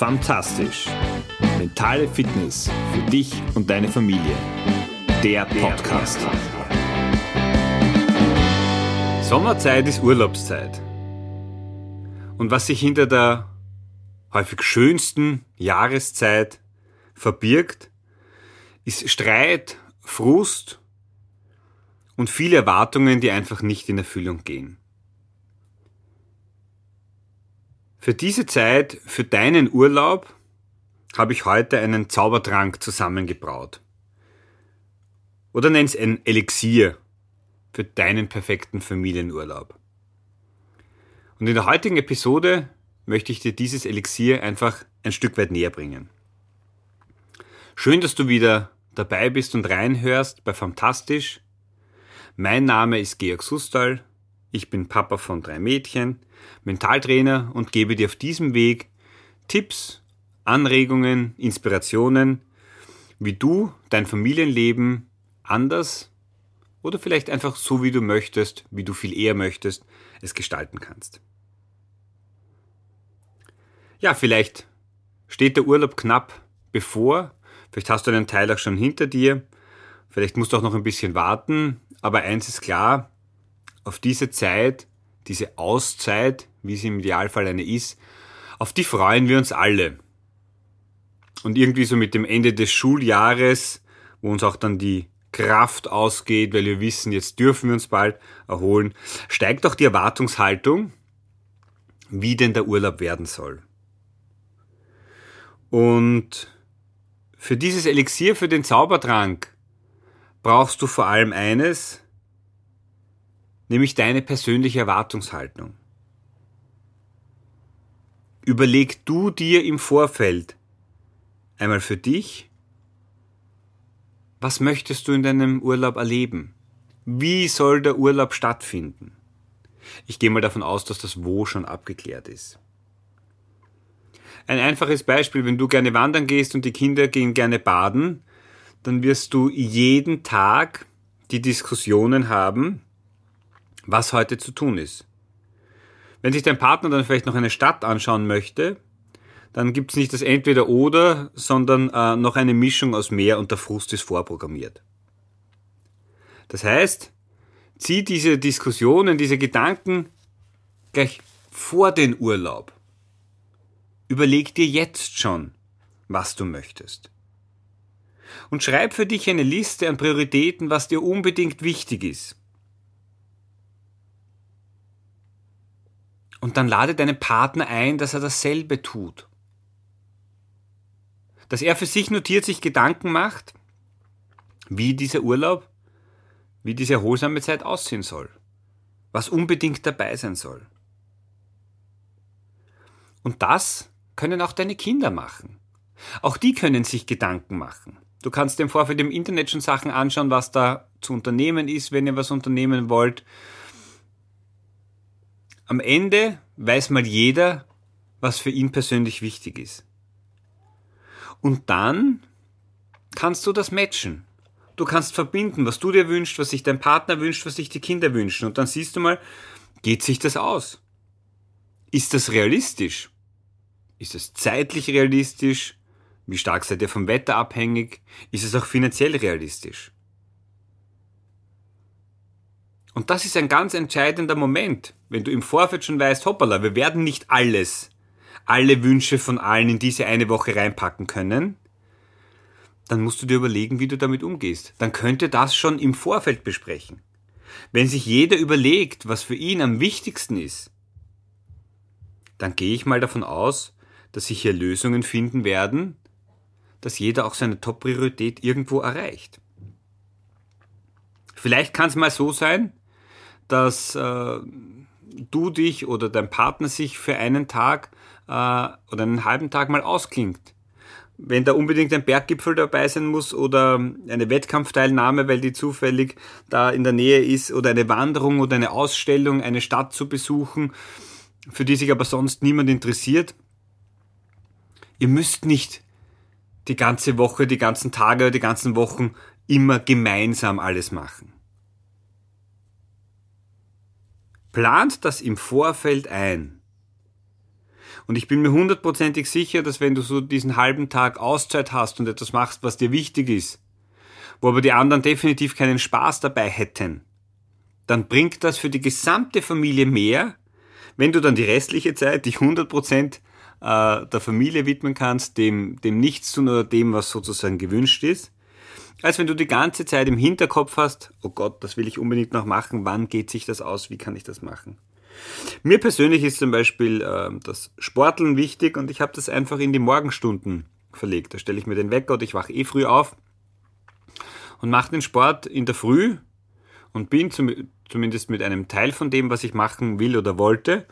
Fantastisch. Mentale Fitness für dich und deine Familie. Der Podcast. Sommerzeit ist Urlaubszeit. Und was sich hinter der häufig schönsten Jahreszeit verbirgt, ist Streit, Frust und viele Erwartungen, die einfach nicht in Erfüllung gehen. Für diese Zeit, für deinen Urlaub, habe ich heute einen Zaubertrank zusammengebraut. Oder nenn's ein Elixier für deinen perfekten Familienurlaub. Und in der heutigen Episode möchte ich dir dieses Elixier einfach ein Stück weit näher bringen. Schön, dass du wieder dabei bist und reinhörst bei Fantastisch. Mein Name ist Georg Sustal ich bin Papa von drei Mädchen, Mentaltrainer und gebe dir auf diesem Weg Tipps, Anregungen, Inspirationen, wie du dein Familienleben anders oder vielleicht einfach so, wie du möchtest, wie du viel eher möchtest, es gestalten kannst. Ja, vielleicht steht der Urlaub knapp bevor, vielleicht hast du einen Teil auch schon hinter dir, vielleicht musst du auch noch ein bisschen warten, aber eins ist klar, auf diese Zeit, diese Auszeit, wie sie im Idealfall eine ist, auf die freuen wir uns alle. Und irgendwie so mit dem Ende des Schuljahres, wo uns auch dann die Kraft ausgeht, weil wir wissen, jetzt dürfen wir uns bald erholen, steigt auch die Erwartungshaltung, wie denn der Urlaub werden soll. Und für dieses Elixier, für den Zaubertrank, brauchst du vor allem eines, nämlich deine persönliche Erwartungshaltung. Überleg du dir im Vorfeld einmal für dich, was möchtest du in deinem Urlaub erleben? Wie soll der Urlaub stattfinden? Ich gehe mal davon aus, dass das Wo schon abgeklärt ist. Ein einfaches Beispiel, wenn du gerne wandern gehst und die Kinder gehen gerne baden, dann wirst du jeden Tag die Diskussionen haben, was heute zu tun ist. Wenn sich dein Partner dann vielleicht noch eine Stadt anschauen möchte, dann gibt es nicht das Entweder-Oder, sondern äh, noch eine Mischung aus mehr und der Frust ist vorprogrammiert. Das heißt, zieh diese Diskussionen, diese Gedanken gleich vor den Urlaub. Überleg dir jetzt schon, was du möchtest. Und schreib für dich eine Liste an Prioritäten, was dir unbedingt wichtig ist. Und dann lade deinen Partner ein, dass er dasselbe tut. Dass er für sich notiert, sich Gedanken macht, wie dieser Urlaub, wie diese erholsame Zeit aussehen soll. Was unbedingt dabei sein soll. Und das können auch deine Kinder machen. Auch die können sich Gedanken machen. Du kannst im Vorfeld im Internet schon Sachen anschauen, was da zu unternehmen ist, wenn ihr was unternehmen wollt. Am Ende weiß mal jeder, was für ihn persönlich wichtig ist. Und dann kannst du das matchen. Du kannst verbinden, was du dir wünschst, was sich dein Partner wünscht, was sich die Kinder wünschen. Und dann siehst du mal, geht sich das aus? Ist das realistisch? Ist es zeitlich realistisch? Wie stark seid ihr vom Wetter abhängig? Ist es auch finanziell realistisch? Und das ist ein ganz entscheidender Moment, wenn du im Vorfeld schon weißt, hoppala, wir werden nicht alles, alle Wünsche von allen in diese eine Woche reinpacken können, dann musst du dir überlegen, wie du damit umgehst. Dann könnte das schon im Vorfeld besprechen. Wenn sich jeder überlegt, was für ihn am wichtigsten ist, dann gehe ich mal davon aus, dass sich hier Lösungen finden werden, dass jeder auch seine Top-Priorität irgendwo erreicht. Vielleicht kann es mal so sein, dass äh, du dich oder dein Partner sich für einen Tag äh, oder einen halben Tag mal ausklingt. Wenn da unbedingt ein Berggipfel dabei sein muss oder eine Wettkampfteilnahme, weil die zufällig da in der Nähe ist oder eine Wanderung oder eine Ausstellung, eine Stadt zu besuchen, für die sich aber sonst niemand interessiert. Ihr müsst nicht die ganze Woche, die ganzen Tage oder die ganzen Wochen immer gemeinsam alles machen. Plant das im Vorfeld ein. Und ich bin mir hundertprozentig sicher, dass wenn du so diesen halben Tag Auszeit hast und etwas machst, was dir wichtig ist, wo aber die anderen definitiv keinen Spaß dabei hätten, dann bringt das für die gesamte Familie mehr, wenn du dann die restliche Zeit dich 100% äh, der Familie widmen kannst, dem, dem Nichtstun oder dem, was sozusagen gewünscht ist, als wenn du die ganze Zeit im Hinterkopf hast, oh Gott, das will ich unbedingt noch machen, wann geht sich das aus, wie kann ich das machen? Mir persönlich ist zum Beispiel äh, das Sporteln wichtig und ich habe das einfach in die Morgenstunden verlegt. Da stelle ich mir den Wecker und ich wache eh früh auf und mache den Sport in der Früh und bin zum, zumindest mit einem Teil von dem, was ich machen will oder wollte,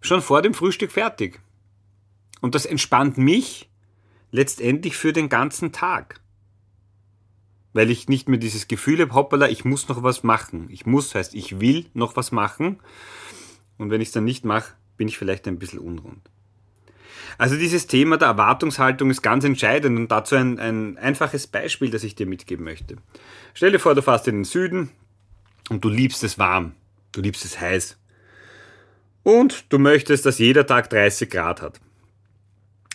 schon vor dem Frühstück fertig. Und das entspannt mich letztendlich für den ganzen Tag. Weil ich nicht mehr dieses Gefühl habe, hoppala, ich muss noch was machen. Ich muss heißt, ich will noch was machen. Und wenn ich es dann nicht mache, bin ich vielleicht ein bisschen unrund. Also dieses Thema der Erwartungshaltung ist ganz entscheidend und dazu ein, ein einfaches Beispiel, das ich dir mitgeben möchte. Stell dir vor, du fährst in den Süden und du liebst es warm, du liebst es heiß. Und du möchtest, dass jeder Tag 30 Grad hat.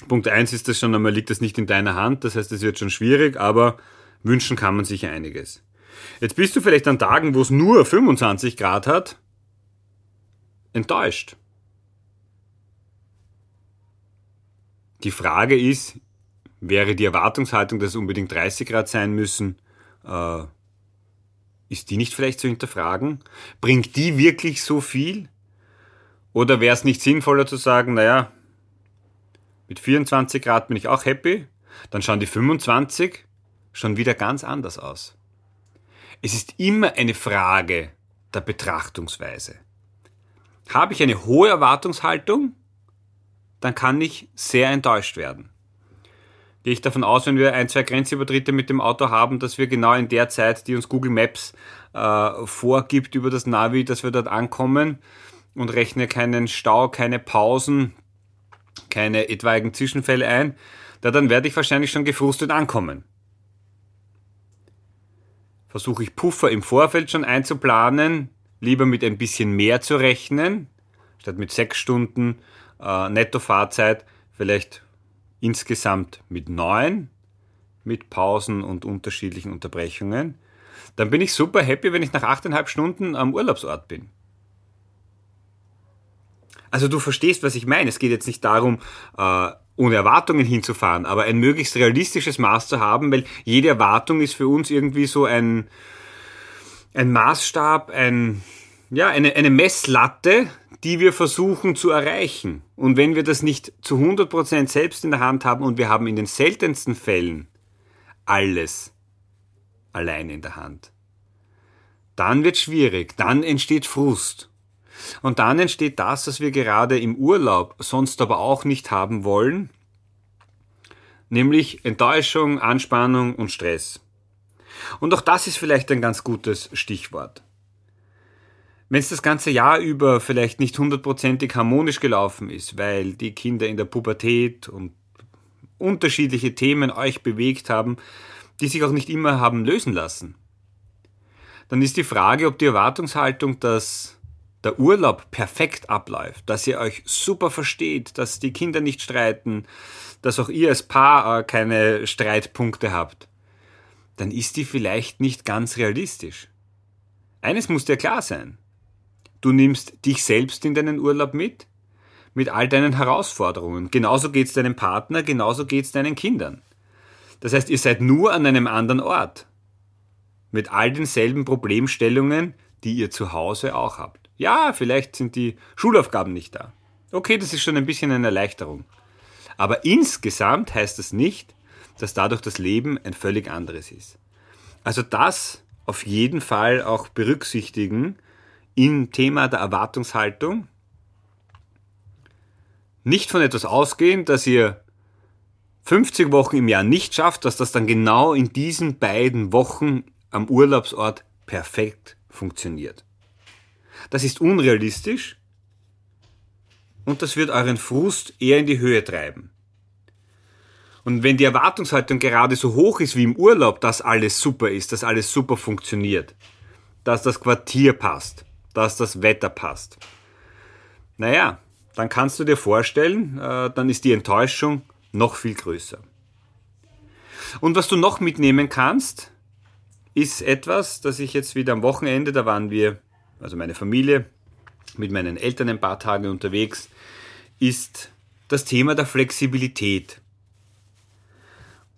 Punkt 1 ist das schon einmal, liegt das nicht in deiner Hand, das heißt, es wird schon schwierig, aber wünschen kann man sich einiges. Jetzt bist du vielleicht an Tagen, wo es nur 25 Grad hat, enttäuscht. Die Frage ist, wäre die Erwartungshaltung, dass es unbedingt 30 Grad sein müssen, äh, ist die nicht vielleicht zu hinterfragen? Bringt die wirklich so viel? Oder wäre es nicht sinnvoller zu sagen, naja, mit 24 Grad bin ich auch happy, dann schauen die 25 schon wieder ganz anders aus. Es ist immer eine Frage der Betrachtungsweise. Habe ich eine hohe Erwartungshaltung, dann kann ich sehr enttäuscht werden. Gehe ich davon aus, wenn wir ein, zwei Grenzübertritte mit dem Auto haben, dass wir genau in der Zeit, die uns Google Maps äh, vorgibt über das Navi, dass wir dort ankommen und rechne keinen Stau, keine Pausen, keine etwaigen Zwischenfälle ein, da dann werde ich wahrscheinlich schon gefrustet ankommen. Versuche ich Puffer im Vorfeld schon einzuplanen, lieber mit ein bisschen mehr zu rechnen, statt mit sechs Stunden äh, Nettofahrzeit, vielleicht insgesamt mit neun, mit Pausen und unterschiedlichen Unterbrechungen, dann bin ich super happy, wenn ich nach achteinhalb Stunden am Urlaubsort bin. Also du verstehst, was ich meine. Es geht jetzt nicht darum, äh, ohne Erwartungen hinzufahren, aber ein möglichst realistisches Maß zu haben, weil jede Erwartung ist für uns irgendwie so ein, ein Maßstab, ein, ja, eine, eine Messlatte, die wir versuchen zu erreichen. Und wenn wir das nicht zu 100% selbst in der Hand haben und wir haben in den seltensten Fällen alles allein in der Hand, dann wird schwierig, dann entsteht Frust. Und dann entsteht das, was wir gerade im Urlaub sonst aber auch nicht haben wollen, nämlich Enttäuschung, Anspannung und Stress. Und auch das ist vielleicht ein ganz gutes Stichwort. Wenn es das ganze Jahr über vielleicht nicht hundertprozentig harmonisch gelaufen ist, weil die Kinder in der Pubertät und unterschiedliche Themen euch bewegt haben, die sich auch nicht immer haben lösen lassen, dann ist die Frage, ob die Erwartungshaltung, dass der Urlaub perfekt abläuft, dass ihr euch super versteht, dass die Kinder nicht streiten, dass auch ihr als Paar äh, keine Streitpunkte habt, dann ist die vielleicht nicht ganz realistisch. Eines muss dir klar sein. Du nimmst dich selbst in deinen Urlaub mit, mit all deinen Herausforderungen. Genauso geht's deinem Partner, genauso geht's deinen Kindern. Das heißt, ihr seid nur an einem anderen Ort. Mit all denselben Problemstellungen, die ihr zu Hause auch habt. Ja, vielleicht sind die Schulaufgaben nicht da. Okay, das ist schon ein bisschen eine Erleichterung. Aber insgesamt heißt das nicht, dass dadurch das Leben ein völlig anderes ist. Also das auf jeden Fall auch berücksichtigen im Thema der Erwartungshaltung. Nicht von etwas ausgehen, dass ihr 50 Wochen im Jahr nicht schafft, dass das dann genau in diesen beiden Wochen am Urlaubsort perfekt funktioniert. Das ist unrealistisch und das wird euren Frust eher in die Höhe treiben. Und wenn die Erwartungshaltung gerade so hoch ist wie im Urlaub, dass alles super ist, dass alles super funktioniert, dass das Quartier passt, dass das Wetter passt, naja, dann kannst du dir vorstellen, äh, dann ist die Enttäuschung noch viel größer. Und was du noch mitnehmen kannst, ist etwas, das ich jetzt wieder am Wochenende, da waren wir, also meine Familie, mit meinen Eltern ein paar Tage unterwegs, ist das Thema der Flexibilität.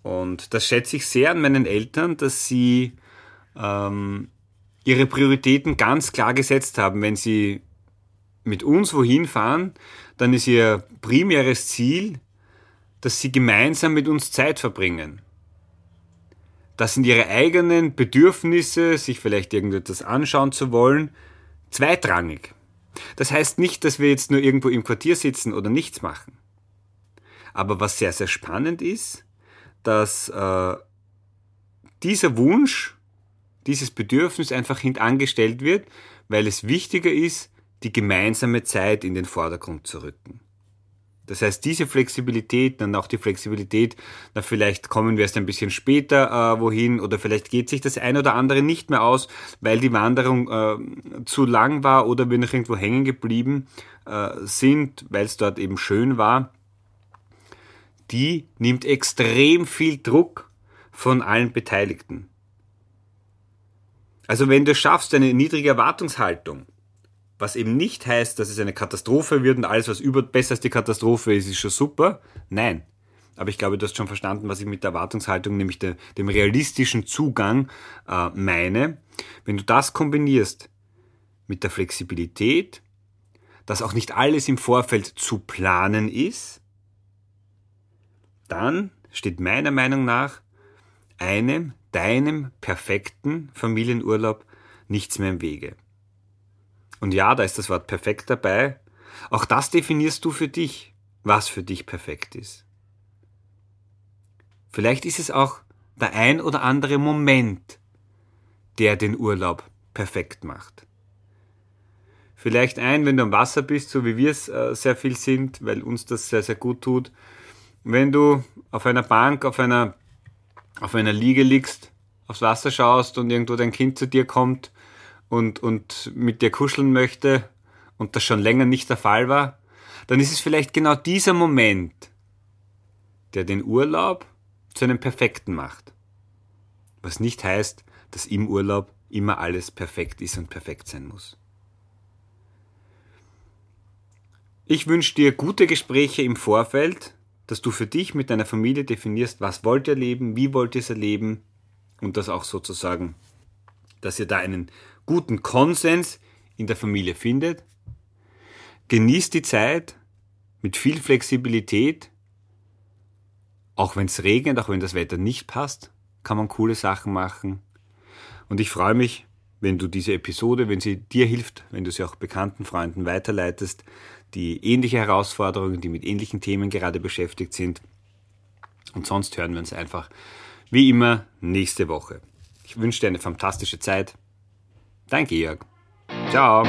Und das schätze ich sehr an meinen Eltern, dass sie ähm, ihre Prioritäten ganz klar gesetzt haben. Wenn sie mit uns wohin fahren, dann ist ihr primäres Ziel, dass sie gemeinsam mit uns Zeit verbringen. Das sind ihre eigenen Bedürfnisse, sich vielleicht irgendetwas anschauen zu wollen, zweitrangig. Das heißt nicht, dass wir jetzt nur irgendwo im Quartier sitzen oder nichts machen. Aber was sehr, sehr spannend ist, dass äh, dieser Wunsch, dieses Bedürfnis einfach hintangestellt wird, weil es wichtiger ist, die gemeinsame Zeit in den Vordergrund zu rücken. Das heißt, diese Flexibilität, dann auch die Flexibilität, na vielleicht kommen wir erst ein bisschen später äh, wohin oder vielleicht geht sich das ein oder andere nicht mehr aus, weil die Wanderung äh, zu lang war oder wir noch irgendwo hängen geblieben äh, sind, weil es dort eben schön war. Die nimmt extrem viel Druck von allen Beteiligten. Also wenn du schaffst, eine niedrige Erwartungshaltung, was eben nicht heißt, dass es eine Katastrophe wird und alles, was über, besser als die Katastrophe ist, ist schon super. Nein. Aber ich glaube, du hast schon verstanden, was ich mit der Erwartungshaltung, nämlich de, dem realistischen Zugang äh, meine. Wenn du das kombinierst mit der Flexibilität, dass auch nicht alles im Vorfeld zu planen ist, dann steht meiner Meinung nach einem, deinem perfekten Familienurlaub nichts mehr im Wege. Und ja, da ist das Wort perfekt dabei. Auch das definierst du für dich, was für dich perfekt ist. Vielleicht ist es auch der ein oder andere Moment, der den Urlaub perfekt macht. Vielleicht ein, wenn du am Wasser bist, so wie wir es äh, sehr viel sind, weil uns das sehr, sehr gut tut. Wenn du auf einer Bank, auf einer, auf einer Liege liegst, aufs Wasser schaust und irgendwo dein Kind zu dir kommt und, und mit dir kuscheln möchte und das schon länger nicht der Fall war, dann ist es vielleicht genau dieser Moment, der den Urlaub zu einem perfekten macht. Was nicht heißt, dass im Urlaub immer alles perfekt ist und perfekt sein muss. Ich wünsche dir gute Gespräche im Vorfeld, dass du für dich mit deiner Familie definierst, was wollt ihr leben, wie wollt ihr es erleben und das auch sozusagen, dass ihr da einen guten Konsens in der Familie findet. Genießt die Zeit mit viel Flexibilität. Auch wenn es regnet, auch wenn das Wetter nicht passt, kann man coole Sachen machen. Und ich freue mich, wenn du diese Episode, wenn sie dir hilft, wenn du sie auch bekannten Freunden weiterleitest, die ähnliche Herausforderungen, die mit ähnlichen Themen gerade beschäftigt sind. Und sonst hören wir uns einfach wie immer nächste Woche. Ich wünsche dir eine fantastische Zeit. Dein Georg. Ciao.